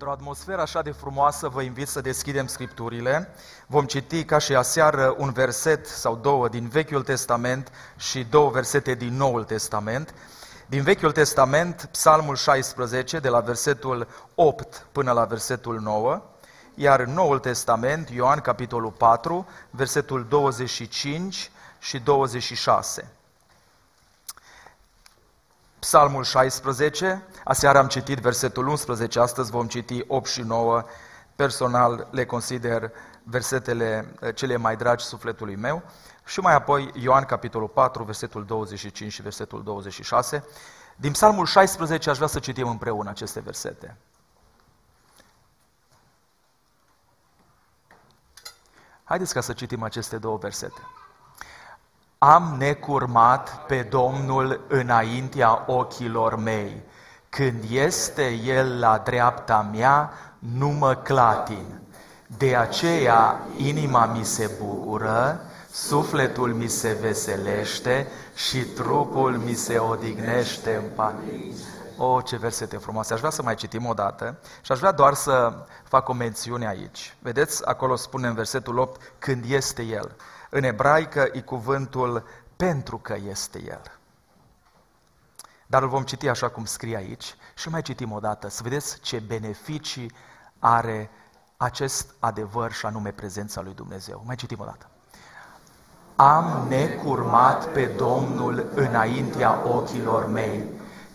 Într-o atmosferă așa de frumoasă, vă invit să deschidem Scripturile. Vom citi ca și aseară un verset sau două din Vechiul Testament și două versete din Noul Testament. Din Vechiul Testament, Psalmul 16, de la versetul 8 până la versetul 9, iar în Noul Testament, Ioan capitolul 4, versetul 25 și 26. Psalmul 16, aseară am citit versetul 11, astăzi vom citi 8 și 9, personal le consider versetele eh, cele mai dragi sufletului meu, și mai apoi Ioan capitolul 4, versetul 25 și versetul 26. Din Psalmul 16 aș vrea să citim împreună aceste versete. Haideți ca să citim aceste două versete. Am necurmat pe Domnul înaintea ochilor mei. Când este El la dreapta mea, nu mă clatin. De aceea inima mi se bucură, sufletul mi se veselește și trupul mi se odihnește în pace. O, ce versete frumoase! Aș vrea să mai citim o dată și aș vrea doar să fac o mențiune aici. Vedeți, acolo spune în versetul 8, când este El. În ebraică e cuvântul pentru că este El. Dar îl vom citi așa cum scrie aici și mai citim o dată, să vedeți ce beneficii are acest adevăr și anume prezența lui Dumnezeu. Mai citim o dată. Am necurmat pe Domnul înaintea ochilor mei.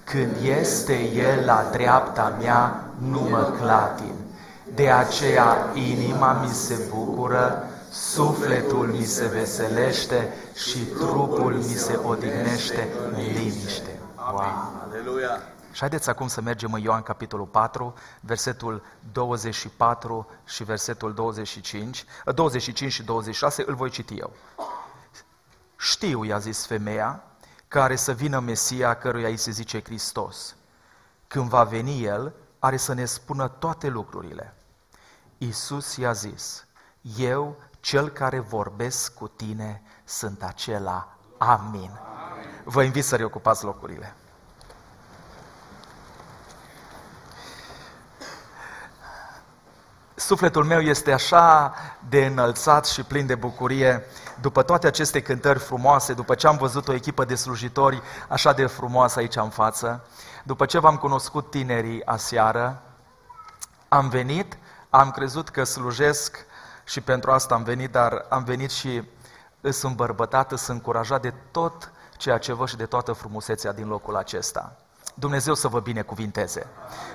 Când este El la dreapta mea, nu mă clatin. De aceea inima mi se bucură sufletul mi se veselește și trupul mi se odihnește în liniște. Wow. Aleluia! Și haideți acum să mergem în Ioan capitolul 4, versetul 24 și versetul 25, 25 și 26, îl voi citi eu. Știu, i-a zis femeia, care să vină Mesia căruia îi se zice Hristos. Când va veni El, are să ne spună toate lucrurile. Iisus i-a zis, eu cel care vorbesc cu tine sunt acela. Amin. Vă invit să reocupați locurile. Sufletul meu este așa de înălțat și plin de bucurie după toate aceste cântări frumoase, după ce am văzut o echipă de slujitori așa de frumoasă aici în față, după ce v-am cunoscut tinerii aseară, am venit, am crezut că slujesc și pentru asta am venit, dar am venit și sunt bărbătat, sunt încurajat de tot ceea ce văd și de toată frumusețea din locul acesta. Dumnezeu să vă binecuvinteze.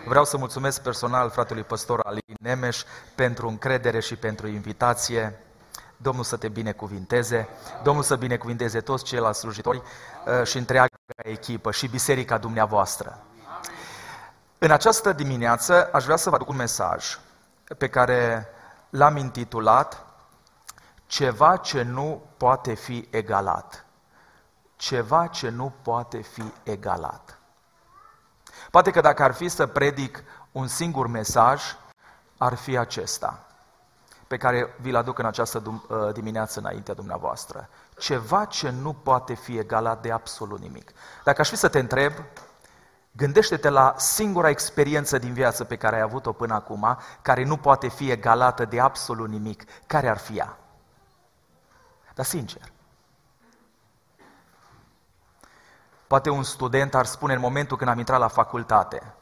Vreau să mulțumesc personal fratelui păstor Ali Nemeș pentru încredere și pentru invitație. Domnul să te binecuvinteze, Domnul să binecuvinteze toți ceilalți slujitori uh, și întreaga echipă și biserica dumneavoastră. În această dimineață aș vrea să vă aduc un mesaj pe care l-am intitulat Ceva ce nu poate fi egalat. Ceva ce nu poate fi egalat. Poate că dacă ar fi să predic un singur mesaj, ar fi acesta, pe care vi-l aduc în această uh, dimineață înaintea dumneavoastră. Ceva ce nu poate fi egalat de absolut nimic. Dacă aș fi să te întreb, Gândește-te la singura experiență din viață pe care ai avut-o până acum, care nu poate fi egalată de absolut nimic. Care ar fi ea? Dar sincer. Poate un student ar spune în momentul când am intrat la facultate,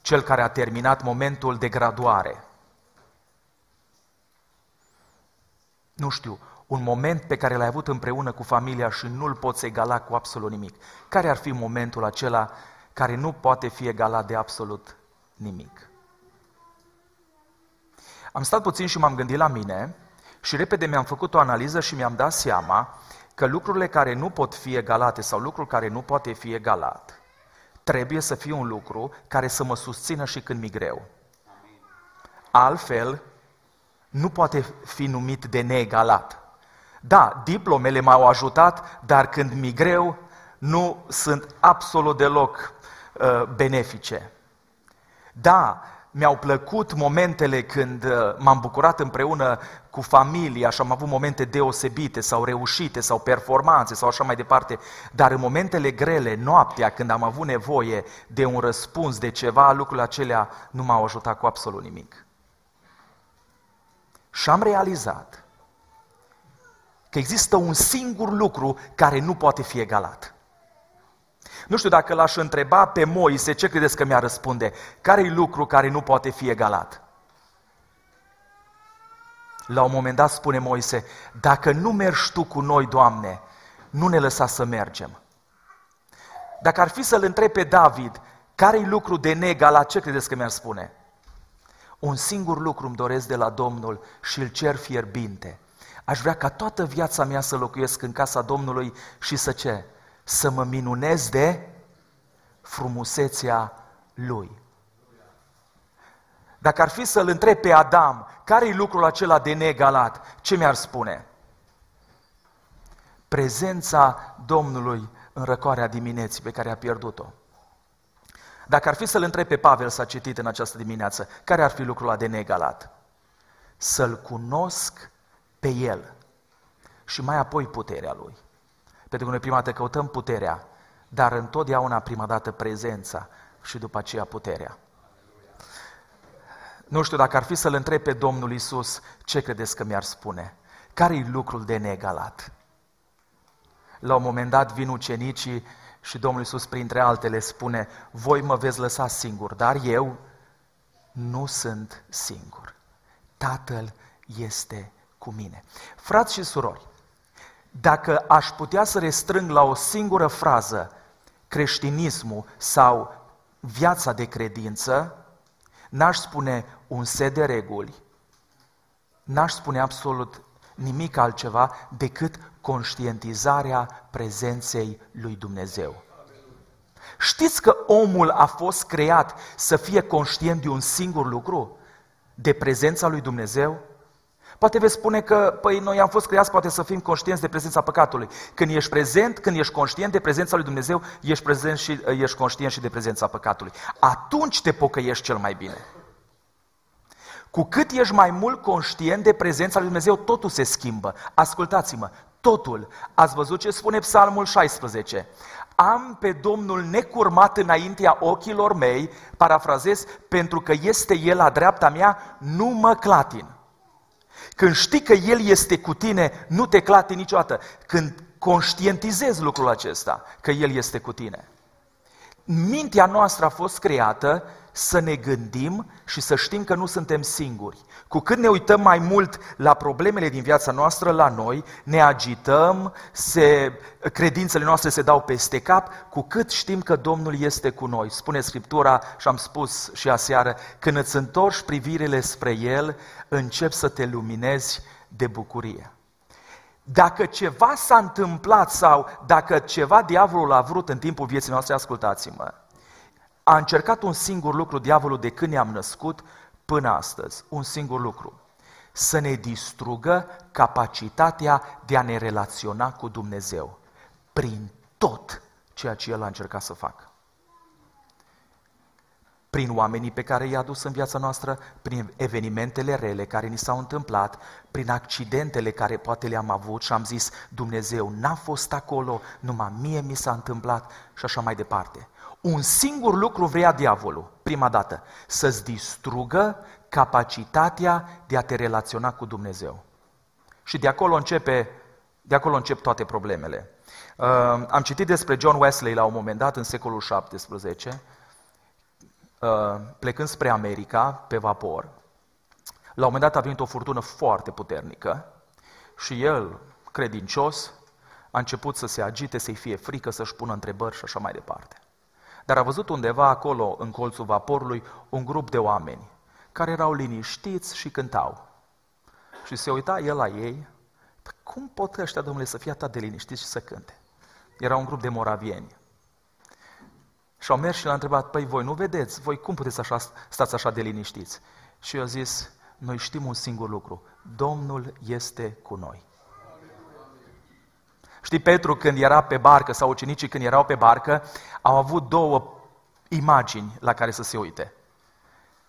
cel care a terminat momentul de graduare. Nu știu, un moment pe care l-ai avut împreună cu familia și nu-l poți egala cu absolut nimic. Care ar fi momentul acela care nu poate fi egalat de absolut nimic? Am stat puțin și m-am gândit la mine și repede mi-am făcut o analiză și mi-am dat seama că lucrurile care nu pot fi egalate sau lucrul care nu poate fi egalat trebuie să fie un lucru care să mă susțină și când mi greu. Altfel, nu poate fi numit de neegalat. Da, diplomele m-au ajutat, dar când mi greu, nu sunt absolut deloc uh, benefice. Da, mi-au plăcut momentele când uh, m-am bucurat împreună cu familia și am avut momente deosebite sau reușite sau performanțe sau așa mai departe, dar în momentele grele, noaptea, când am avut nevoie de un răspuns, de ceva, lucrurile acelea nu m-au ajutat cu absolut nimic. Și am realizat că există un singur lucru care nu poate fi egalat. Nu știu dacă l-aș întreba pe Moise, ce credeți că mi-ar răspunde? care e lucru care nu poate fi egalat? La un moment dat spune Moise, dacă nu mergi tu cu noi, Doamne, nu ne lăsa să mergem. Dacă ar fi să-l întreb pe David, care e lucru de negalat, ce credeți că mi-ar spune? Un singur lucru îmi doresc de la Domnul și îl cer fierbinte. Aș vrea ca toată viața mea să locuiesc în casa Domnului și să ce? Să mă minunez de frumusețea Lui. Dacă ar fi să-l întreb pe Adam, care e lucrul acela de negalat, ce mi-ar spune? Prezența Domnului în răcoarea dimineții pe care a pierdut-o. Dacă ar fi să-l întreb pe Pavel, s-a citit în această dimineață, care ar fi lucrul de negalat? Să-l cunosc pe el și mai apoi puterea lui. Pentru că noi prima dată căutăm puterea, dar întotdeauna prima dată prezența și după aceea puterea. Nu știu dacă ar fi să-L întreb pe Domnul Isus, ce credeți că mi-ar spune? Care-i lucrul de negalat? La un moment dat vin ucenicii și Domnul Isus, printre altele, spune, voi mă veți lăsa singur, dar eu nu sunt singur. Tatăl este cu mine. Frați și surori, dacă aș putea să restrâng la o singură frază creștinismul sau viața de credință, n-aș spune un set de reguli, n-aș spune absolut nimic altceva decât conștientizarea prezenței lui Dumnezeu. Știți că omul a fost creat să fie conștient de un singur lucru? De prezența lui Dumnezeu? Poate veți spune că, păi, noi am fost creați poate să fim conștienți de prezența păcatului. Când ești prezent, când ești conștient de prezența lui Dumnezeu, ești, prezent și, ești conștient și de prezența păcatului. Atunci te pocăiești cel mai bine. Cu cât ești mai mult conștient de prezența lui Dumnezeu, totul se schimbă. Ascultați-mă, totul. Ați văzut ce spune Psalmul 16? Am pe Domnul necurmat înaintea ochilor mei, parafrazez, pentru că este El la dreapta mea, nu mă clatin. Când știi că El este cu tine, nu te clati niciodată. Când conștientizezi lucrul acesta, că El este cu tine. Mintea noastră a fost creată să ne gândim și să știm că nu suntem singuri. Cu cât ne uităm mai mult la problemele din viața noastră, la noi, ne agităm, se, credințele noastre se dau peste cap, cu cât știm că Domnul este cu noi. Spune Scriptura și am spus și aseară, când îți întorci privirile spre El, încep să te luminezi de bucurie. Dacă ceva s-a întâmplat sau dacă ceva diavolul a vrut în timpul vieții noastre, ascultați-mă, a încercat un singur lucru, diavolul, de când ne-am născut până astăzi. Un singur lucru. Să ne distrugă capacitatea de a ne relaționa cu Dumnezeu. Prin tot ceea ce El a încercat să facă. Prin oamenii pe care i-a dus în viața noastră, prin evenimentele rele care ni s-au întâmplat, prin accidentele care poate le-am avut și am zis, Dumnezeu n-a fost acolo, numai mie mi s-a întâmplat și așa mai departe. Un singur lucru vrea diavolul, prima dată, să-ți distrugă capacitatea de a te relaționa cu Dumnezeu. Și de acolo începe, de acolo încep toate problemele. Uh, am citit despre John Wesley la un moment dat, în secolul XVII, uh, plecând spre America pe vapor. La un moment dat a venit o furtună foarte puternică și el, credincios, a început să se agite, să-i fie frică, să-și pună întrebări și așa mai departe. Dar a văzut undeva acolo, în colțul vaporului, un grup de oameni care erau liniștiți și cântau. Și se uita el la ei, cum pot ăștia, domnule, să fie atât de liniștiți și să cânte? Era un grup de moravieni. Și au mers și l-a întrebat, păi voi nu vedeți, voi cum puteți așa, stați așa de liniștiți? Și eu a zis, noi știm un singur lucru, Domnul este cu noi. Știi, Petru când era pe barcă sau ucenicii când erau pe barcă, au avut două imagini la care să se uite.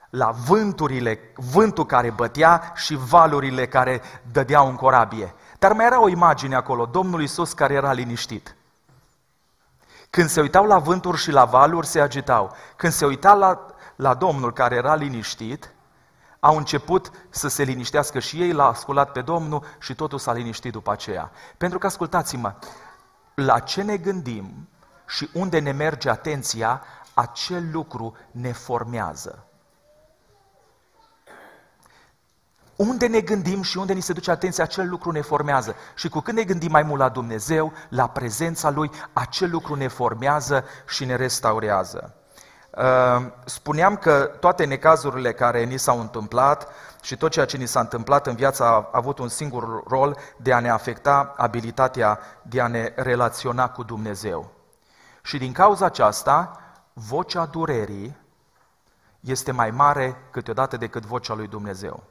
la vânturile, vântul care bătea și valurile care dădeau în corabie. Dar mai era o imagine acolo, Domnul Isus care era liniștit. Când se uitau la vânturi și la valuri, se agitau. Când se uitau la, la Domnul care era liniștit, au început să se liniștească și ei, l-a ascultat pe Domnul și totul s-a liniștit după aceea. Pentru că, ascultați-mă, la ce ne gândim și unde ne merge atenția, acel lucru ne formează. Unde ne gândim și unde ni se duce atenția, acel lucru ne formează. Și cu când ne gândim mai mult la Dumnezeu, la prezența Lui, acel lucru ne formează și ne restaurează. Ehm, spuneam că toate necazurile care ni s-au întâmplat și tot ceea ce ni s-a întâmplat în viață a avut un singur rol de a ne afecta abilitatea de a ne relaționa cu Dumnezeu. Și din cauza aceasta, vocea durerii este mai mare câteodată decât vocea lui Dumnezeu.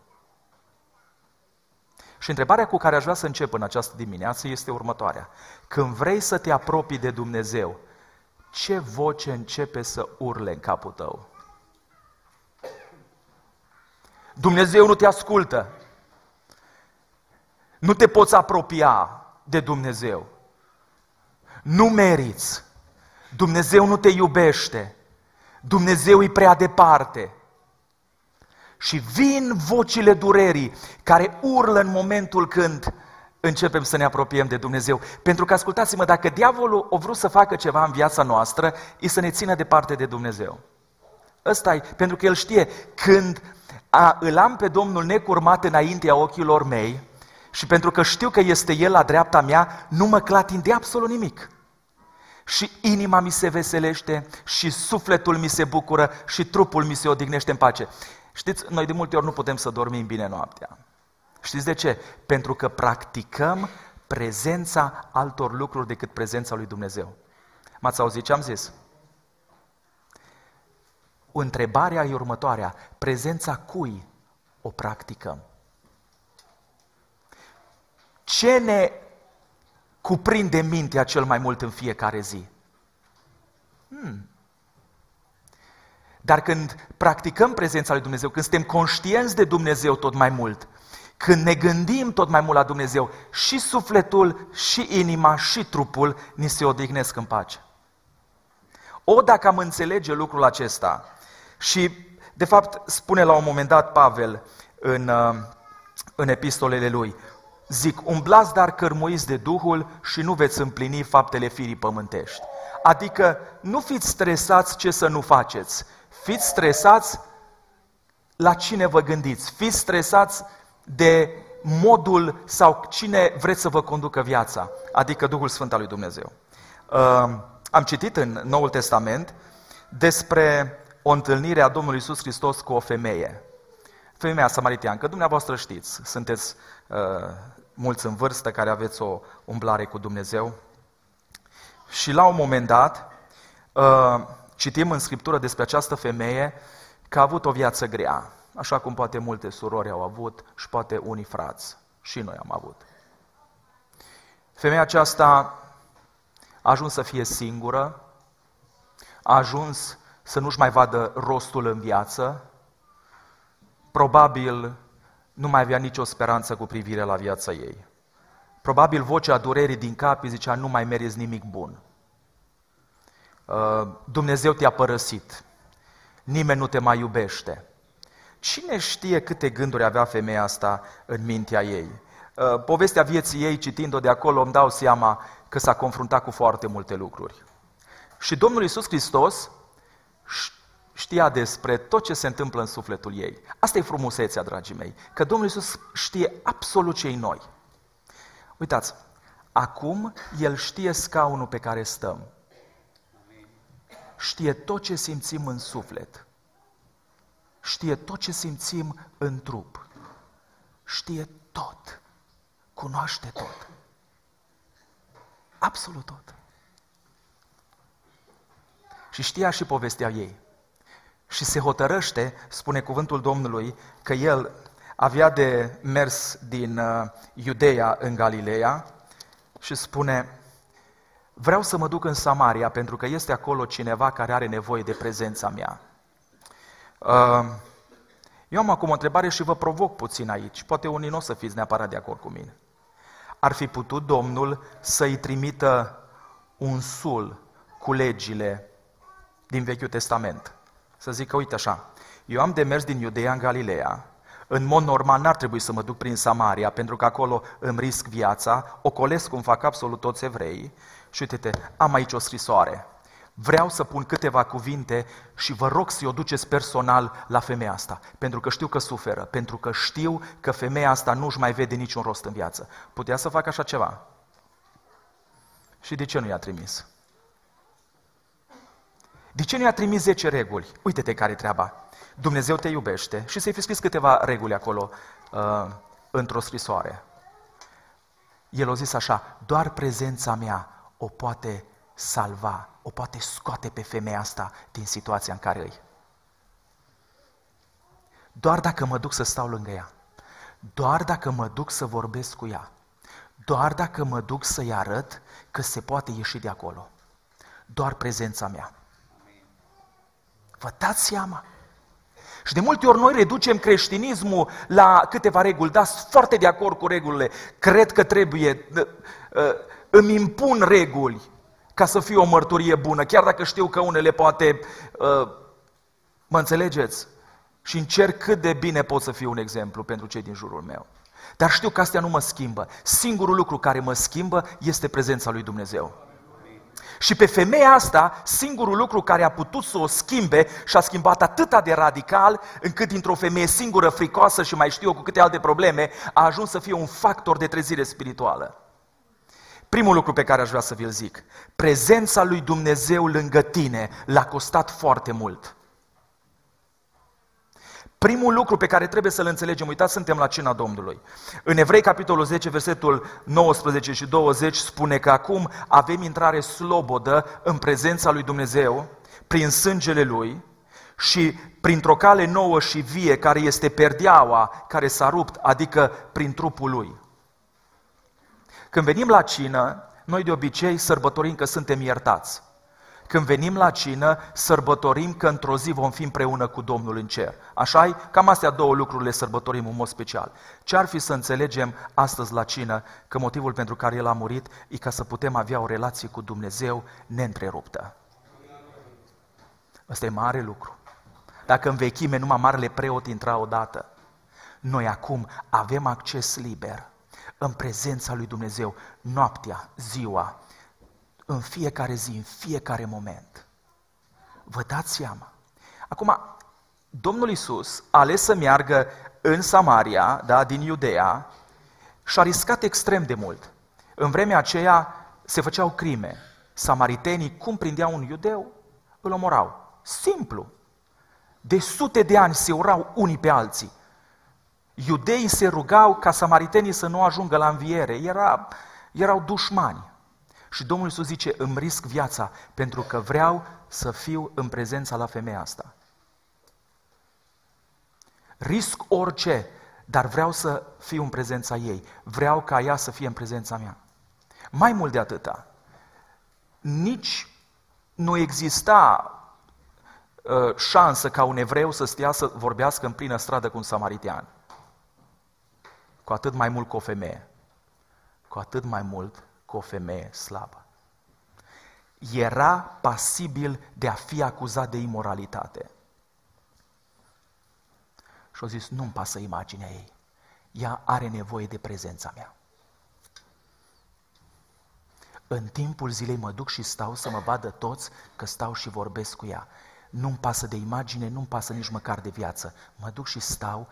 Și întrebarea cu care aș vrea să încep în această dimineață este următoarea. Când vrei să te apropii de Dumnezeu, ce voce începe să urle în capul tău? Dumnezeu nu te ascultă. Nu te poți apropia de Dumnezeu. Nu meriți. Dumnezeu nu te iubește. Dumnezeu e prea departe. Și vin vocile durerii care urlă în momentul când începem să ne apropiem de Dumnezeu. Pentru că, ascultați-mă, dacă diavolul a vrut să facă ceva în viața noastră, e să ne țină departe de Dumnezeu. Ăsta e, pentru că el știe, când a, îl am pe Domnul necurmat înaintea ochilor mei și pentru că știu că este El la dreapta mea, nu mă clatinde absolut nimic. Și inima mi se veselește, și sufletul mi se bucură, și trupul mi se odihnește în pace. Știți, noi de multe ori nu putem să dormim bine noaptea. Știți de ce? Pentru că practicăm prezența altor lucruri decât prezența lui Dumnezeu. M-ați auzit ce am zis? Întrebarea e următoarea. Prezența cui o practicăm? Ce ne cuprinde mintea cel mai mult în fiecare zi? Hmm. Dar când practicăm prezența lui Dumnezeu, când suntem conștienți de Dumnezeu tot mai mult, când ne gândim tot mai mult la Dumnezeu, și sufletul, și inima, și trupul ni se odihnesc în pace. O, dacă am înțelege lucrul acesta, și de fapt spune la un moment dat Pavel în, uh, în epistolele lui, zic, umblați dar cărmuiți de Duhul și nu veți împlini faptele firii pământești. Adică nu fiți stresați ce să nu faceți, fiți stresați la cine vă gândiți, fiți stresați de modul sau cine vreți să vă conducă viața, adică Duhul Sfânt al lui Dumnezeu. Uh, am citit în Noul Testament despre o întâlnire a Domnului Isus Hristos cu o femeie. Femeia samaritiancă, dumneavoastră știți, sunteți uh, mulți în vârstă care aveți o umblare cu Dumnezeu. Și la un moment dat, uh, citim în Scriptură despre această femeie că a avut o viață grea așa cum poate multe surori au avut și poate unii frați. Și noi am avut. Femeia aceasta a ajuns să fie singură, a ajuns să nu-și mai vadă rostul în viață, probabil nu mai avea nicio speranță cu privire la viața ei. Probabil vocea durerii din cap îi zicea, nu mai meriți nimic bun. Uh, Dumnezeu te-a părăsit, nimeni nu te mai iubește. Cine știe câte gânduri avea femeia asta în mintea ei? Uh, povestea vieții ei, citind-o de acolo, îmi dau seama că s-a confruntat cu foarte multe lucruri. Și Domnul Iisus Hristos știa despre tot ce se întâmplă în sufletul ei. Asta e frumusețea, dragii mei, că Domnul Iisus știe absolut ce noi. Uitați, acum El știe scaunul pe care stăm. Știe tot ce simțim în suflet știe tot ce simțim în trup. Știe tot. Cunoaște tot. Absolut tot. Și știa și povestea ei. Și se hotărăște, spune cuvântul Domnului, că el avea de mers din uh, Iudeea în Galileea și spune, vreau să mă duc în Samaria pentru că este acolo cineva care are nevoie de prezența mea. Uh, Eu am acum o întrebare și vă provoc puțin aici. Poate unii nu o să fiți neapărat de acord cu mine. Ar fi putut Domnul să-i trimită un sul cu legile din Vechiul Testament. Să zică, uite așa, eu am de mers din Iudeea în Galileea, în mod normal n-ar trebui să mă duc prin Samaria, pentru că acolo îmi risc viața, ocolesc cum fac absolut toți evreii. Și uite-te, am aici o scrisoare. Vreau să pun câteva cuvinte și vă rog să-i o duceți personal la femeia asta, pentru că știu că suferă, pentru că știu că femeia asta nu-și mai vede niciun rost în viață. Putea să facă așa ceva? Și de ce nu i-a trimis? De ce nu i-a trimis 10 reguli? Uite-te care treaba. Dumnezeu te iubește și să-i fi scris câteva reguli acolo uh, într-o scrisoare. El a zis așa, doar prezența mea o poate salva, o poate scoate pe femeia asta din situația în care e. Doar dacă mă duc să stau lângă ea, doar dacă mă duc să vorbesc cu ea, doar dacă mă duc să-i arăt că se poate ieși de acolo. Doar prezența mea. Vă dați seama? Și de multe ori noi reducem creștinismul la câteva reguli, da, sunt foarte de acord cu regulile, cred că trebuie, ă, îmi impun reguli ca să fie o mărturie bună, chiar dacă știu că unele poate, ă, mă înțelegeți? Și încerc cât de bine pot să fiu un exemplu pentru cei din jurul meu. Dar știu că astea nu mă schimbă. Singurul lucru care mă schimbă este prezența lui Dumnezeu. Și pe femeia asta, singurul lucru care a putut să o schimbe și a schimbat atât de radical, încât dintr-o femeie singură, fricoasă și mai știu eu cu câte alte probleme, a ajuns să fie un factor de trezire spirituală. Primul lucru pe care aș vrea să vi-l zic, prezența lui Dumnezeu lângă tine l-a costat foarte mult. Primul lucru pe care trebuie să-l înțelegem, uitați, suntem la cina Domnului. În Evrei, capitolul 10, versetul 19 și 20, spune că acum avem intrare slobodă în prezența lui Dumnezeu, prin sângele Lui și printr-o cale nouă și vie, care este perdeaua, care s-a rupt, adică prin trupul Lui. Când venim la cină, noi de obicei sărbătorim că suntem iertați. Când venim la cină, sărbătorim că într-o zi vom fi împreună cu Domnul în cer. așa -i? Cam astea două lucruri le sărbătorim în mod special. Ce ar fi să înțelegem astăzi la cină că motivul pentru care El a murit e ca să putem avea o relație cu Dumnezeu neîntreruptă. Ăsta e mare lucru. Dacă în vechime numai marele preot intra odată, noi acum avem acces liber în prezența lui Dumnezeu, noaptea, ziua, în fiecare zi, în fiecare moment. Vă dați seama. Acum, Domnul Isus a ales să meargă în Samaria, da, din Iudea, și a riscat extrem de mult. În vremea aceea se făceau crime. Samaritenii, cum prindeau un iudeu, îl omorau. Simplu. De sute de ani se urau unii pe alții. Iudeii se rugau ca samaritenii să nu ajungă la înviere. Era, erau dușmani. Și Domnul Iisus zice, îmi risc viața pentru că vreau să fiu în prezența la femeia asta. Risc orice, dar vreau să fiu în prezența ei. Vreau ca ea să fie în prezența mea. Mai mult de atâta, nici nu exista uh, șansă ca un evreu să stea să vorbească în plină stradă cu un samaritean. Cu atât mai mult cu o femeie. Cu atât mai mult cu o femeie slabă. Era pasibil de a fi acuzat de imoralitate. Și au zis, nu-mi pasă imaginea ei. Ea are nevoie de prezența mea. În timpul zilei mă duc și stau să mă vadă toți că stau și vorbesc cu ea. Nu-mi pasă de imagine, nu-mi pasă nici măcar de viață. Mă duc și stau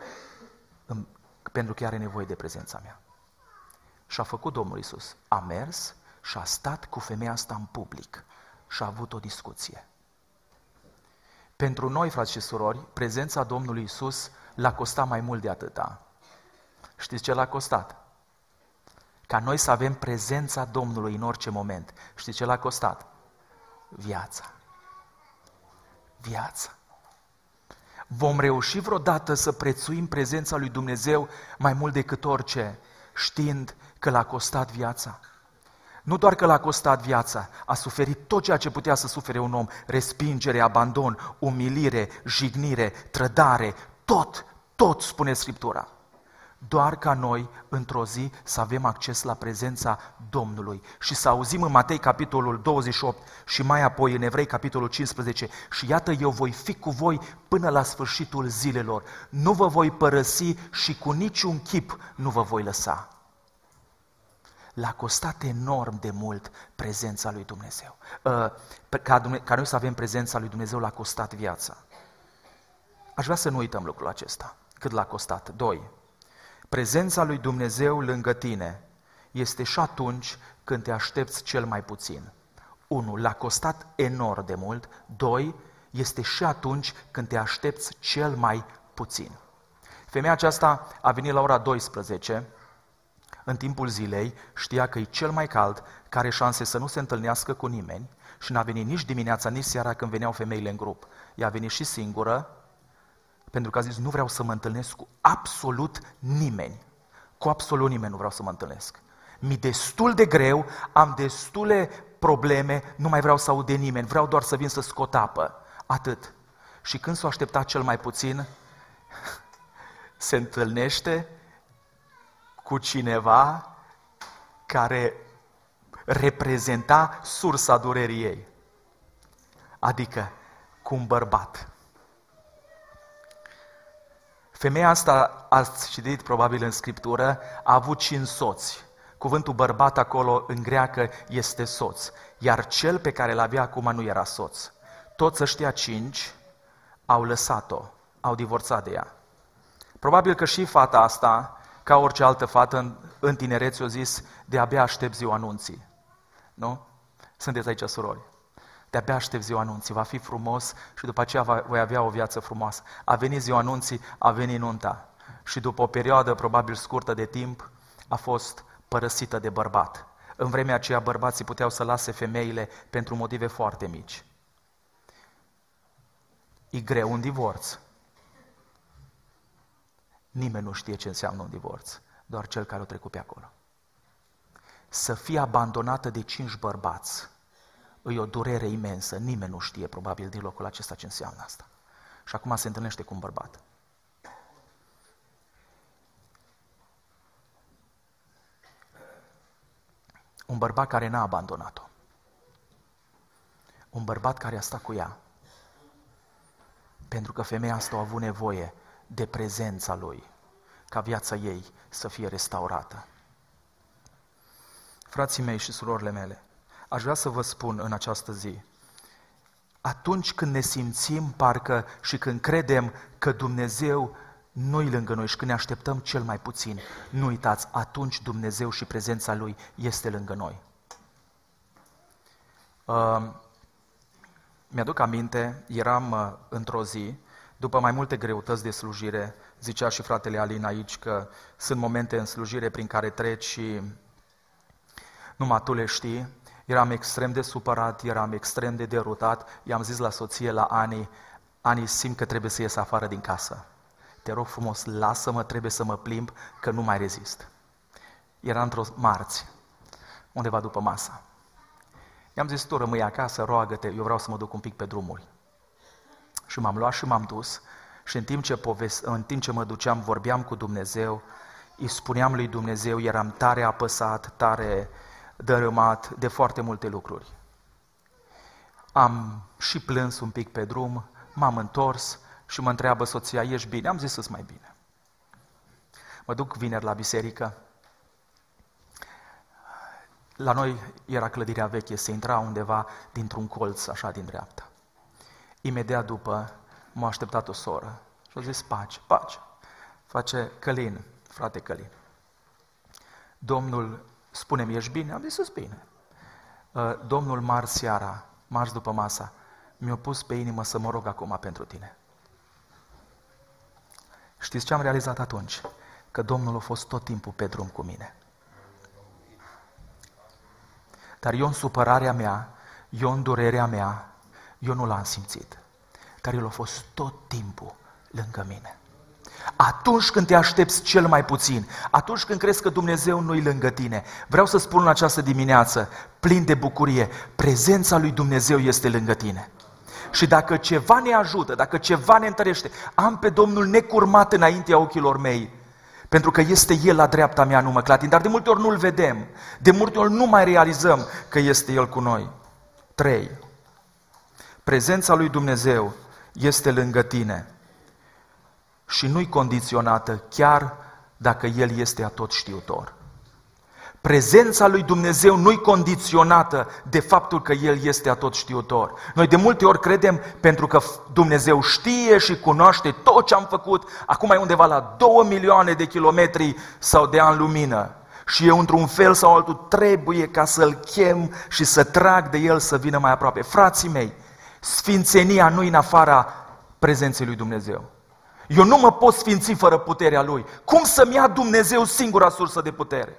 pentru că are nevoie de prezența mea. Și a făcut Domnul Isus. A mers și a stat cu femeia asta în public și a avut o discuție. Pentru noi, frați și surori, prezența Domnului Isus l-a costat mai mult de atâta. Știți ce l-a costat? Ca noi să avem prezența Domnului în orice moment. Știți ce l-a costat? Viața. Viața. Vom reuși vreodată să prețuim prezența lui Dumnezeu mai mult decât orice, știind că l-a costat viața. Nu doar că l-a costat viața, a suferit tot ceea ce putea să sufere un om, respingere, abandon, umilire, jignire, trădare, tot, tot, spune Scriptura. Doar ca noi, într-o zi, să avem acces la prezența Domnului și să auzim în Matei, capitolul 28 și mai apoi în Evrei, capitolul 15 și iată, eu voi fi cu voi până la sfârșitul zilelor. Nu vă voi părăsi și cu niciun chip nu vă voi lăsa. L-a costat enorm de mult prezența lui Dumnezeu. Uh, ca, ca noi să avem prezența lui Dumnezeu, l-a costat viața. Aș vrea să nu uităm lucrul acesta. Cât l-a costat? Doi. Prezența lui Dumnezeu lângă tine este și atunci când te aștepți cel mai puțin. Unu, l-a costat enorm de mult. Doi, este și atunci când te aștepți cel mai puțin. Femeia aceasta a venit la ora 12, în timpul zilei, știa că e cel mai cald, care șanse să nu se întâlnească cu nimeni și n-a venit nici dimineața, nici seara când veneau femeile în grup. Ea a venit și singură, pentru că a zis, nu vreau să mă întâlnesc cu absolut nimeni. Cu absolut nimeni nu vreau să mă întâlnesc. Mi destul de greu, am destule probleme, nu mai vreau să aud de nimeni, vreau doar să vin să scot apă. Atât. Și când s-o aștepta cel mai puțin, se întâlnește cu cineva care reprezenta sursa durerii ei. Adică cu un bărbat. Femeia asta, ați citit probabil în Scriptură, a avut cinci soți. Cuvântul bărbat acolo în greacă este soț, iar cel pe care l-avea acum nu era soț. Toți ăștia cinci au lăsat-o, au divorțat de ea. Probabil că și fata asta, ca orice altă fată în, în tinerețe, o zis, de-abia aștept ziua anunții. Nu? Sunteți aici surori. De-abia aștept ziua anunții, va fi frumos și după aceea voi avea o viață frumoasă. A venit ziua anunții, a venit nunta. Și după o perioadă probabil scurtă de timp, a fost părăsită de bărbat. În vremea aceea bărbații puteau să lase femeile pentru motive foarte mici. E greu un divorț. Nimeni nu știe ce înseamnă un divorț, doar cel care o trecut pe acolo. Să fie abandonată de cinci bărbați e o durere imensă, nimeni nu știe probabil din locul acesta ce înseamnă asta. Și acum se întâlnește cu un bărbat. Un bărbat care n-a abandonat-o. Un bărbat care a stat cu ea. Pentru că femeia asta a avut nevoie de prezența lui, ca viața ei să fie restaurată. Frații mei și surorile mele, aș vrea să vă spun în această zi, atunci când ne simțim parcă și când credem că Dumnezeu nu-i lângă noi și când ne așteptăm cel mai puțin, nu uitați, atunci Dumnezeu și prezența Lui este lângă noi. Uh, mi-aduc aminte, eram uh, într-o zi, după mai multe greutăți de slujire, zicea și fratele Alin aici că sunt momente în slujire prin care treci și numai tu le știi, Eram extrem de supărat, eram extrem de derutat. I-am zis la soție, la Ani, Ani, simt că trebuie să ies afară din casă. Te rog frumos, lasă-mă, trebuie să mă plimb, că nu mai rezist. Era într-o marți, undeva după masa. I-am zis, tu rămâi acasă, roagă-te, eu vreau să mă duc un pic pe drumuri. Și m-am luat și m-am dus și în timp ce, povest, în timp ce mă duceam, vorbeam cu Dumnezeu, îi spuneam lui Dumnezeu, eram tare apăsat, tare dărâmat de foarte multe lucruri. Am și plâns un pic pe drum, m-am întors și mă întreabă soția, ești bine? Am zis să mai bine. Mă duc vineri la biserică. La noi era clădirea veche, se intra undeva dintr-un colț, așa, din dreapta. Imediat după m-a așteptat o soră și a zis, pace, pace. Face Călin, frate Călin. Domnul spune-mi, ești bine? Am zis, sunt bine. Uh, Domnul mar seara, marți după masa, mi-a pus pe inimă să mă rog acum pentru tine. Știți ce am realizat atunci? Că Domnul a fost tot timpul pe drum cu mine. Dar eu în supărarea mea, eu în durerea mea, eu nu l-am simțit. Dar El a fost tot timpul lângă mine. Atunci când te aștepți cel mai puțin, atunci când crezi că Dumnezeu nu-i lângă tine, vreau să spun în această dimineață, plin de bucurie, prezența lui Dumnezeu este lângă tine. Și dacă ceva ne ajută, dacă ceva ne întărește, am pe Domnul necurmat înaintea ochilor mei, pentru că este El la dreapta mea, nu mă clatin, dar de multe ori nu-L vedem, de multe ori nu mai realizăm că este El cu noi. 3. Prezența lui Dumnezeu este lângă tine și nu-i condiționată chiar dacă El este atot știutor. Prezența lui Dumnezeu nu-i condiționată de faptul că El este atot știutor. Noi de multe ori credem, pentru că Dumnezeu știe și cunoaște tot ce am făcut, acum e undeva la două milioane de kilometri sau de ani lumină. Și eu, într-un fel sau altul, trebuie ca să-L chem și să trag de El să vină mai aproape. Frații mei, sfințenia nu în afara prezenței lui Dumnezeu. Eu nu mă pot sfinți fără puterea Lui. Cum să-mi ia Dumnezeu singura sursă de putere?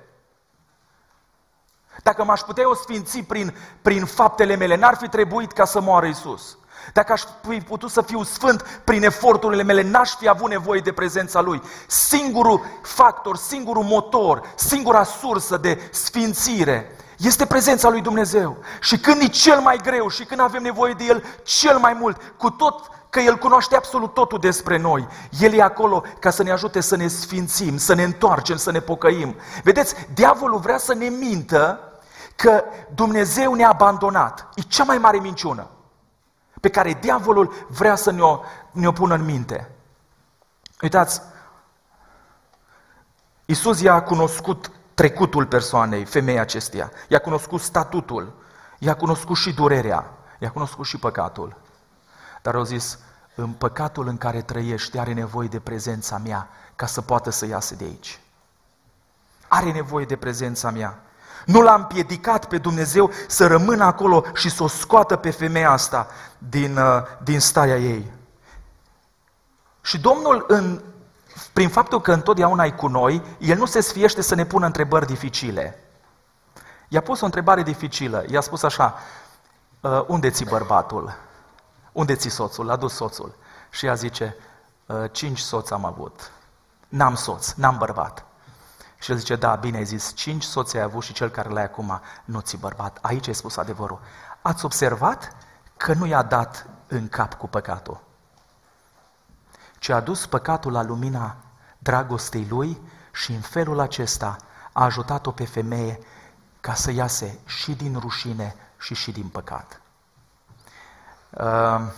Dacă m-aș putea eu sfinți prin, prin faptele mele, n-ar fi trebuit ca să moară Isus. Dacă aș fi putut să fiu sfânt prin eforturile mele, n-aș fi avut nevoie de prezența Lui. Singurul factor, singurul motor, singura sursă de sfințire este prezența Lui Dumnezeu. Și când e cel mai greu și când avem nevoie de El cel mai mult, cu tot că El cunoaște absolut totul despre noi. El e acolo ca să ne ajute să ne sfințim, să ne întoarcem, să ne pocăim. Vedeți, diavolul vrea să ne mintă că Dumnezeu ne-a abandonat. E cea mai mare minciună pe care diavolul vrea să ne-o, ne-o pună în minte. Uitați, Iisus i-a cunoscut trecutul persoanei, femeii acesteia. I-a cunoscut statutul, i-a cunoscut și durerea, i-a cunoscut și păcatul. Dar au zis, în păcatul în care trăiești are nevoie de prezența mea ca să poată să iasă de aici. Are nevoie de prezența mea. Nu l-a împiedicat pe Dumnezeu să rămână acolo și să o scoată pe femeia asta din, uh, din starea ei. Și Domnul, în, prin faptul că întotdeauna e cu noi, El nu se sfiește să ne pună întrebări dificile. I-a pus o întrebare dificilă. I-a spus așa, uh, unde ți bărbatul? Unde ți soțul? L-a dus soțul. Și ea zice, ă, cinci soți am avut. N-am soț, n-am bărbat. Și el zice, da, bine ai zis, cinci soți ai avut și cel care l-ai acum nu ți bărbat. Aici ai spus adevărul. Ați observat că nu i-a dat în cap cu păcatul, ci a dus păcatul la lumina dragostei lui și în felul acesta a ajutat-o pe femeie ca să iase și din rușine și și din păcat. Ehm,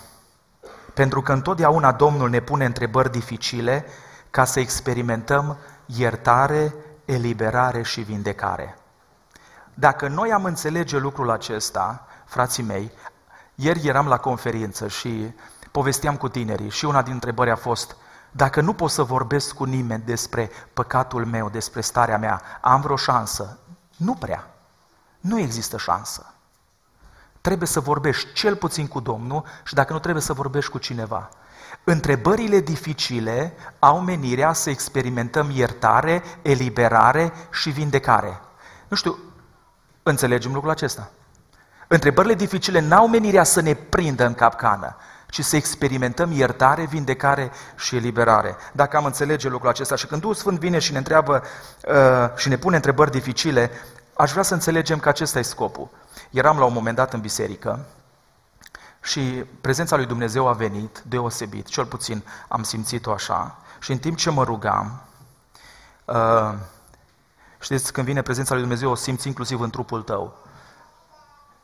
pentru că întotdeauna Domnul ne pune întrebări dificile ca să experimentăm iertare, eliberare și vindecare. Dacă noi am înțelege lucrul acesta, frații mei, ieri eram la conferință și povesteam cu tinerii și una din întrebări a fost, dacă nu pot să vorbesc cu nimeni despre păcatul meu, despre starea mea, am vreo șansă? Nu prea. Nu există șansă trebuie să vorbești cel puțin cu Domnul și dacă nu trebuie să vorbești cu cineva. Întrebările dificile au menirea să experimentăm iertare, eliberare și vindecare. Nu știu, înțelegem lucrul acesta? Întrebările dificile n-au menirea să ne prindă în capcană, ci să experimentăm iertare, vindecare și eliberare. Dacă am înțelege lucrul acesta și când Duhul Sfânt vine și ne întreabă uh, și ne pune întrebări dificile, aș vrea să înțelegem că acesta e scopul. Eram la un moment dat în biserică și prezența lui Dumnezeu a venit deosebit, cel puțin am simțit-o așa, și în timp ce mă rugam, uh, știți, când vine prezența lui Dumnezeu, o simți inclusiv în trupul tău.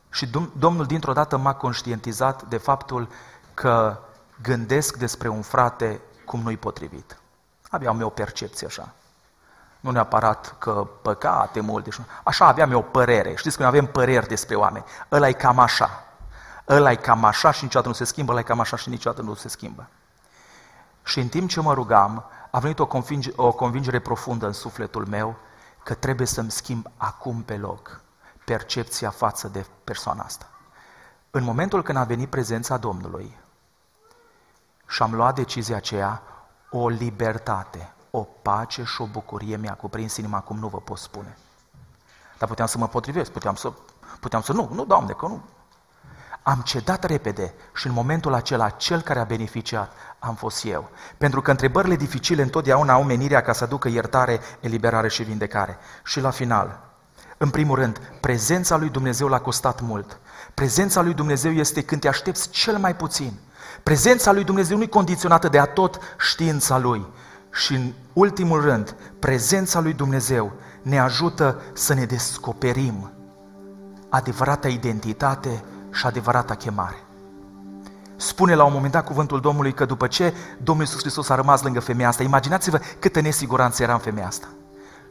Și Domnul dintr-o dată m-a conștientizat de faptul că gândesc despre un frate cum nu-i potrivit. Aveam eu o percepție așa. Nu neapărat că păcate multe. Așa aveam eu o părere. Știți că noi avem păreri despre oameni. ăla e cam așa. ăla e cam așa și niciodată nu se schimbă, ăla e cam așa și niciodată nu se schimbă. Și în timp ce mă rugam, a venit o, convinge, o convingere profundă în sufletul meu că trebuie să-mi schimb acum pe loc percepția față de persoana asta. În momentul când a venit prezența Domnului și am luat decizia aceea, o libertate, o pace și o bucurie mi-a cuprins inima cum nu vă pot spune. Dar puteam să mă potrivesc, puteam să, puteam să nu, nu, Doamne, că nu. Am cedat repede și în momentul acela, cel care a beneficiat am fost eu. Pentru că întrebările dificile întotdeauna au menirea ca să aducă iertare, eliberare și vindecare. Și la final, În primul rând, prezența lui Dumnezeu l-a costat mult. Prezența lui Dumnezeu este când te aștepți cel mai puțin. Prezența lui Dumnezeu nu e condiționată de a tot știința lui. Și în ultimul rând, prezența lui Dumnezeu ne ajută să ne descoperim adevărata identitate și adevărata chemare. Spune la un moment dat cuvântul Domnului că după ce Domnul Iisus Hristos a rămas lângă femeia asta, imaginați-vă câtă nesiguranță era în femeia asta.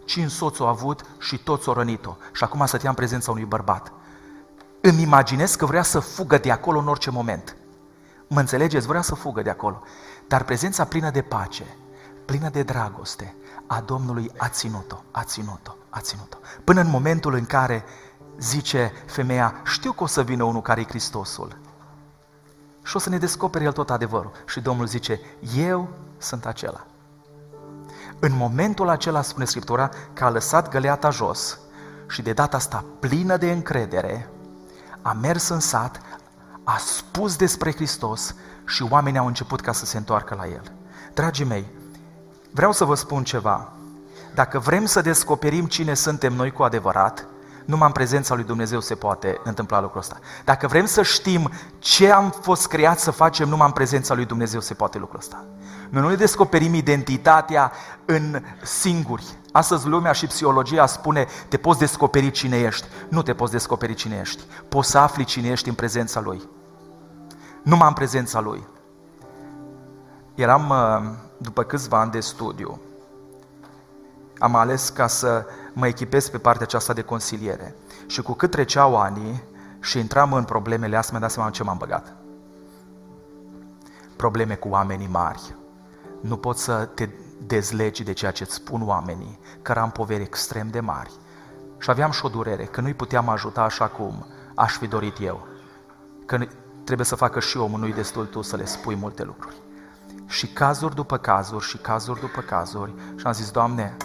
Cinci soți o avut și toți o rănit-o. Și acum stătea în prezența unui bărbat. Îmi imaginez că vrea să fugă de acolo în orice moment. Mă înțelegeți? Vrea să fugă de acolo. Dar prezența plină de pace, plină de dragoste a Domnului a ținut-o, a ținut-o, a ținut-o. Până în momentul în care zice femeia, știu că o să vină unul care e Hristosul. Și o să ne descopere el tot adevărul. Și Domnul zice, eu sunt acela. În momentul acela, spune Scriptura, că a lăsat găleata jos și de data asta plină de încredere, a mers în sat, a spus despre Hristos și oamenii au început ca să se întoarcă la El. Dragii mei, vreau să vă spun ceva. Dacă vrem să descoperim cine suntem noi cu adevărat, numai în prezența lui Dumnezeu se poate întâmpla lucrul ăsta. Dacă vrem să știm ce am fost creat să facem, numai în prezența lui Dumnezeu se poate lucrul ăsta. Noi nu ne descoperim identitatea în singuri. Astăzi lumea și psihologia spune, te poți descoperi cine ești. Nu te poți descoperi cine ești. Poți să afli cine ești în prezența Lui. Numai în prezența Lui. Eram, uh, după câțiva ani de studiu, am ales ca să mă echipez pe partea aceasta de consiliere. Și cu cât treceau anii și intram în problemele astea, mi-am dat seama ce m-am băgat. Probleme cu oamenii mari. Nu poți să te dezlegi de ceea ce îți spun oamenii, că am poveri extrem de mari. Și aveam și o durere, că nu-i puteam ajuta așa cum aș fi dorit eu. Că trebuie să facă și omul, nu-i destul tu să le spui multe lucruri. Și cazuri după cazuri și cazuri după cazuri și am zis, Doamne,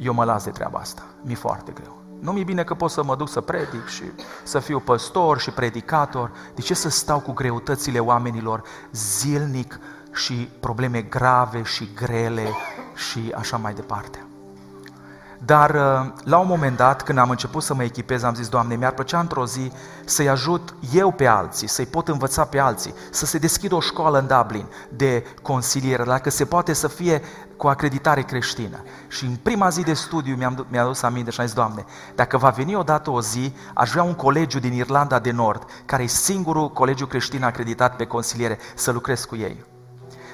eu mă las de treaba asta. Mi-e foarte greu. Nu mi-e bine că pot să mă duc să predic și să fiu păstor și predicator. De ce să stau cu greutățile oamenilor zilnic și probleme grave și grele și așa mai departe? Dar uh, la un moment dat, când am început să mă echipez, am zis, Doamne, mi-ar plăcea într-o zi să-i ajut eu pe alții, să-i pot învăța pe alții, să se deschidă o școală în Dublin de consiliere, dacă se poate să fie cu acreditare creștină. Și în prima zi de studiu mi-am, mi-a adus aminte și am zis, Doamne, dacă va veni odată o zi, aș vrea un colegiu din Irlanda de Nord, care e singurul colegiu creștin acreditat pe consiliere, să lucrez cu ei.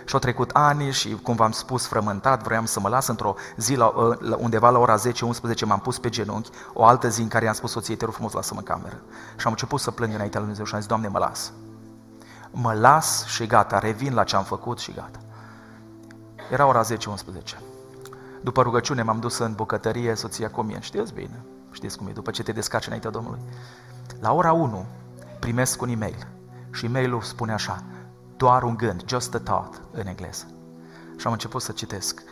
Și au trecut ani și, cum v-am spus, frământat, vroiam să mă las într-o zi, la, undeva la ora 10-11, m-am pus pe genunchi, o altă zi în care i-am spus soției, te rog frumos, lasă-mă în cameră. Și am început să plâng înaintea lui Dumnezeu și am zis, Doamne, mă las. Mă las și gata, revin la ce am făcut și gata. Era ora 10-11. După rugăciune m-am dus în bucătărie, soția cu mine. Știți bine, știți cum e, după ce te descarci înaintea Domnului. La ora 1 primesc un e-mail și e-mailul spune așa, doar un gând, just a thought în engleză. Și am început să citesc.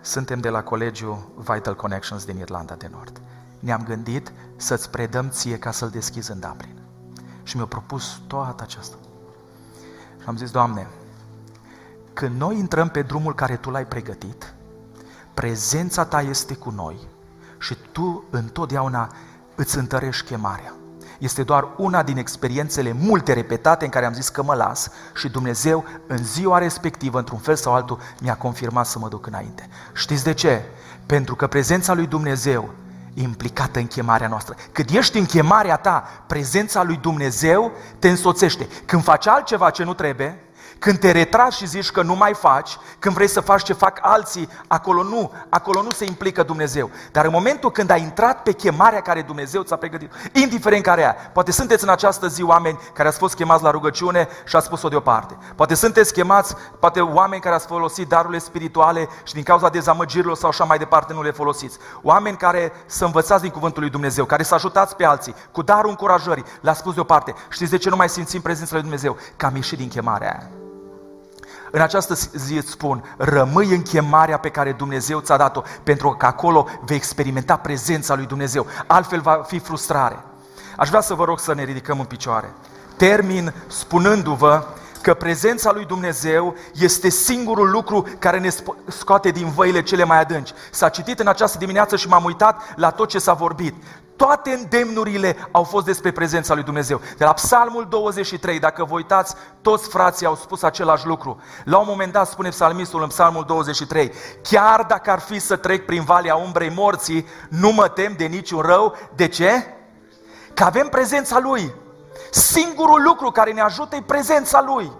Suntem de la colegiul Vital Connections din Irlanda de Nord. Ne-am gândit să-ți predăm ție ca să-l deschizi în Dublin. Și mi-a propus toată aceasta. Și am zis, Doamne, când noi intrăm pe drumul care Tu l-ai pregătit, prezența Ta este cu noi și Tu întotdeauna îți întărești chemarea. Este doar una din experiențele multe repetate în care am zis că mă las și Dumnezeu în ziua respectivă, într-un fel sau altul, mi-a confirmat să mă duc înainte. Știți de ce? Pentru că prezența lui Dumnezeu e implicată în chemarea noastră. Cât ești în chemarea ta, prezența lui Dumnezeu te însoțește. Când faci altceva ce nu trebuie, când te retragi și zici că nu mai faci, când vrei să faci ce fac alții, acolo nu, acolo nu se implică Dumnezeu. Dar în momentul când ai intrat pe chemarea care Dumnezeu ți-a pregătit, indiferent care ea, poate sunteți în această zi oameni care ați fost chemați la rugăciune și ați spus-o deoparte. Poate sunteți chemați, poate oameni care ați folosit darurile spirituale și din cauza dezamăgirilor sau așa mai departe nu le folosiți. Oameni care să învățați din cuvântul lui Dumnezeu, care să ajutați pe alții, cu darul încurajării, le-ați spus deoparte. Știți de ce nu mai simțim prezența lui Dumnezeu? Că am ieșit din chemarea aia. În această zi îți spun, rămâi în chemarea pe care Dumnezeu ți-a dat-o, pentru că acolo vei experimenta prezența lui Dumnezeu. Altfel va fi frustrare. Aș vrea să vă rog să ne ridicăm în picioare. Termin spunându-vă că că prezența lui Dumnezeu este singurul lucru care ne scoate din văile cele mai adânci. S-a citit în această dimineață și m-am uitat la tot ce s-a vorbit. Toate îndemnurile au fost despre prezența lui Dumnezeu. De la Psalmul 23, dacă vă uitați, toți frații au spus același lucru. La un moment dat spune psalmistul în Psalmul 23, chiar dacă ar fi să trec prin valea umbrei morții, nu mă tem de niciun rău. De ce? Că avem prezența Lui. Singurul lucru care ne ajută e prezența Lui.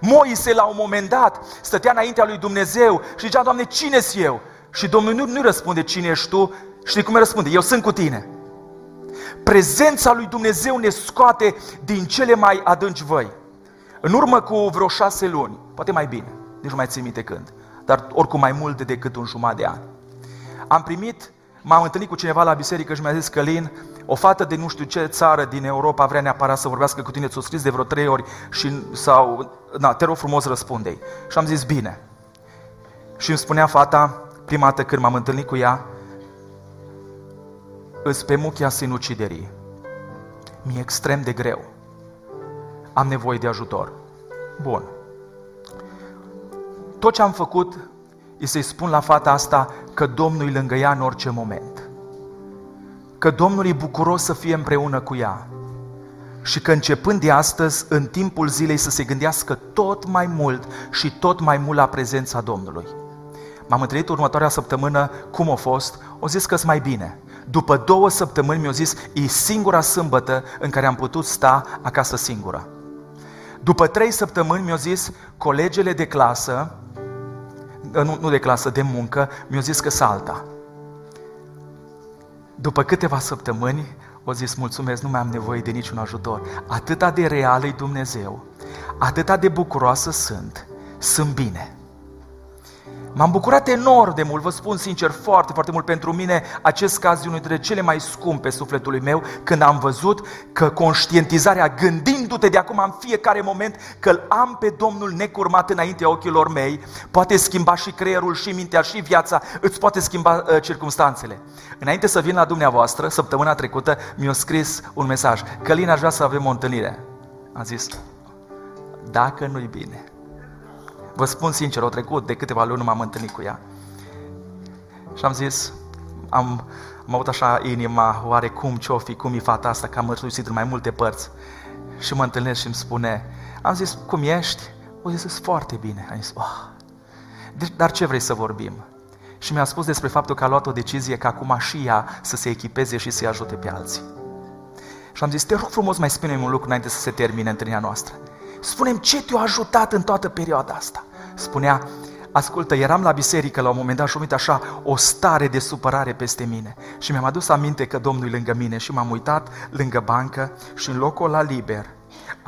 Moise la un moment dat stătea înaintea lui Dumnezeu și zicea, Doamne, cine sunt eu? Și Domnul nu, nu răspunde cine ești tu, Știi cum îi răspunde? Eu sunt cu tine. Prezența lui Dumnezeu ne scoate din cele mai adânci văi. În urmă cu vreo șase luni, poate mai bine, nici nu mai țin minte când, dar oricum mai mult decât un jumătate de an. Am primit, m-am întâlnit cu cineva la biserică și mi-a zis, Călin, o fată de nu știu ce țară din Europa vrea neapărat să vorbească cu tine, ți-o scris de vreo trei ori și, sau, na, te rog frumos răspunde Și am zis, bine. Și îmi spunea fata, prima dată când m-am întâlnit cu ea, îs pe muchia sinuciderii. Mi-e extrem de greu. Am nevoie de ajutor. Bun. Tot ce am făcut e să-i spun la fata asta că Domnul îi lângă ea în orice moment. Că Domnul e bucuros să fie împreună cu ea. Și că începând de astăzi, în timpul zilei, să se gândească tot mai mult și tot mai mult la prezența Domnului. M-am întâlnit următoarea săptămână, cum a fost, o zis că mai bine. După două săptămâni mi-au zis, e singura sâmbătă în care am putut sta acasă singură. După trei săptămâni mi-au zis, colegele de clasă, nu, nu de clasă, de muncă, mi-au zis că salta. După câteva săptămâni, au zis, mulțumesc, nu mai am nevoie de niciun ajutor. Atâta de real e Dumnezeu, atâta de bucuroasă sunt, sunt bine. M-am bucurat enorm de mult, vă spun sincer, foarte, foarte mult pentru mine. Acest caz e unul dintre cele mai scumpe sufletului meu când am văzut că conștientizarea, gândindu-te de acum în fiecare moment că îl am pe Domnul necurmat înaintea ochilor mei, poate schimba și creierul, și mintea, și viața, îți poate schimba uh, circumstanțele. Înainte să vin la dumneavoastră, săptămâna trecută, mi-a scris un mesaj. Călin, aș vrea să avem o întâlnire. Am zis, dacă nu-i bine, Vă spun sincer, au trecut de câteva luni, nu m-am întâlnit cu ea. Și am zis, am, am avut așa inima, oare cum, ce-o fi, cum e fata asta, că am mărturisit în mai multe părți. Și mă întâlnesc și îmi spune, am zis, cum ești? O zis, foarte bine. Am zis, oh. Deci, dar ce vrei să vorbim? Și mi-a spus despre faptul că a luat o decizie ca acum și ea să se echipeze și să-i ajute pe alții. Și am zis, te rog frumos mai spune un lucru înainte să se termine întâlnirea noastră. Spunem ce te-a ajutat în toată perioada asta spunea, ascultă, eram la biserică la un moment dat și am așa o stare de supărare peste mine. Și mi-am adus aminte că Domnul e lângă mine și m-am uitat lângă bancă și în locul la liber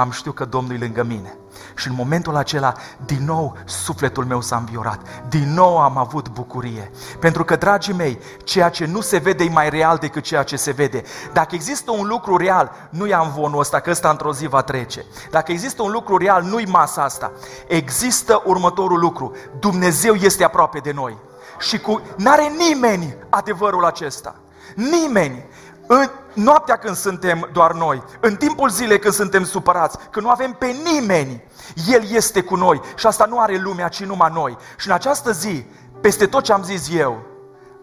am știut că Domnul e lângă mine. Și în momentul acela, din nou, sufletul meu s-a înviorat. Din nou am avut bucurie. Pentru că, dragii mei, ceea ce nu se vede e mai real decât ceea ce se vede. Dacă există un lucru real, nu i am vonul ăsta, că ăsta într-o zi va trece. Dacă există un lucru real, nu-i masa asta. Există următorul lucru. Dumnezeu este aproape de noi. Și cu... n-are nimeni adevărul acesta. Nimeni în noaptea când suntem doar noi, în timpul zilei când suntem supărați, când nu avem pe nimeni, El este cu noi și asta nu are lumea, ci numai noi. Și în această zi, peste tot ce am zis eu,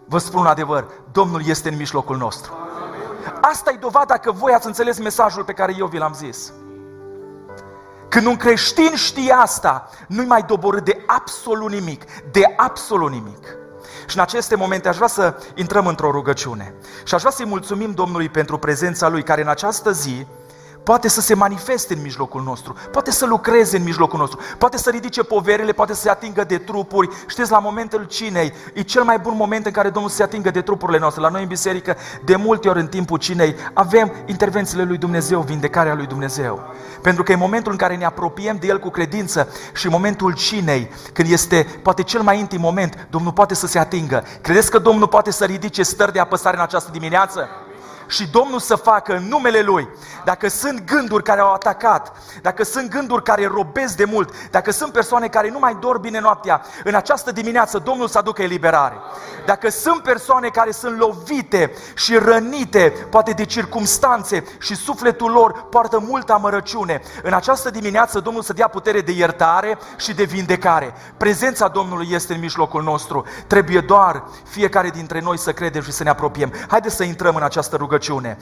vă spun un adevăr, Domnul este în mijlocul nostru. Asta e dovada că voi ați înțeles mesajul pe care eu vi l-am zis. Când un creștin știe asta, nu-i mai doborât de absolut nimic, de absolut nimic. Și în aceste momente aș vrea să intrăm într-o rugăciune. Și aș vrea să-i mulțumim Domnului pentru prezența Lui, care în această zi poate să se manifeste în mijlocul nostru, poate să lucreze în mijlocul nostru, poate să ridice poverile, poate să se atingă de trupuri. Știți, la momentul cinei, e cel mai bun moment în care Domnul se atingă de trupurile noastre. La noi în biserică, de multe ori în timpul cinei, avem intervențiile lui Dumnezeu, vindecarea lui Dumnezeu. Pentru că e momentul în care ne apropiem de El cu credință și momentul cinei, când este poate cel mai intim moment, Domnul poate să se atingă. Credeți că Domnul poate să ridice stări de apăsare în această dimineață? Și Domnul să facă în numele Lui. Dacă sunt gânduri care au atacat, dacă sunt gânduri care robesc de mult, dacă sunt persoane care nu mai dor bine noaptea, în această dimineață Domnul să aducă eliberare. Dacă sunt persoane care sunt lovite și rănite, poate de circumstanțe și sufletul lor poartă multă amărăciune, în această dimineață Domnul să dea putere de iertare și de vindecare. Prezența Domnului este în mijlocul nostru. Trebuie doar fiecare dintre noi să credem și să ne apropiem. Haideți să intrăm în această rugăciune.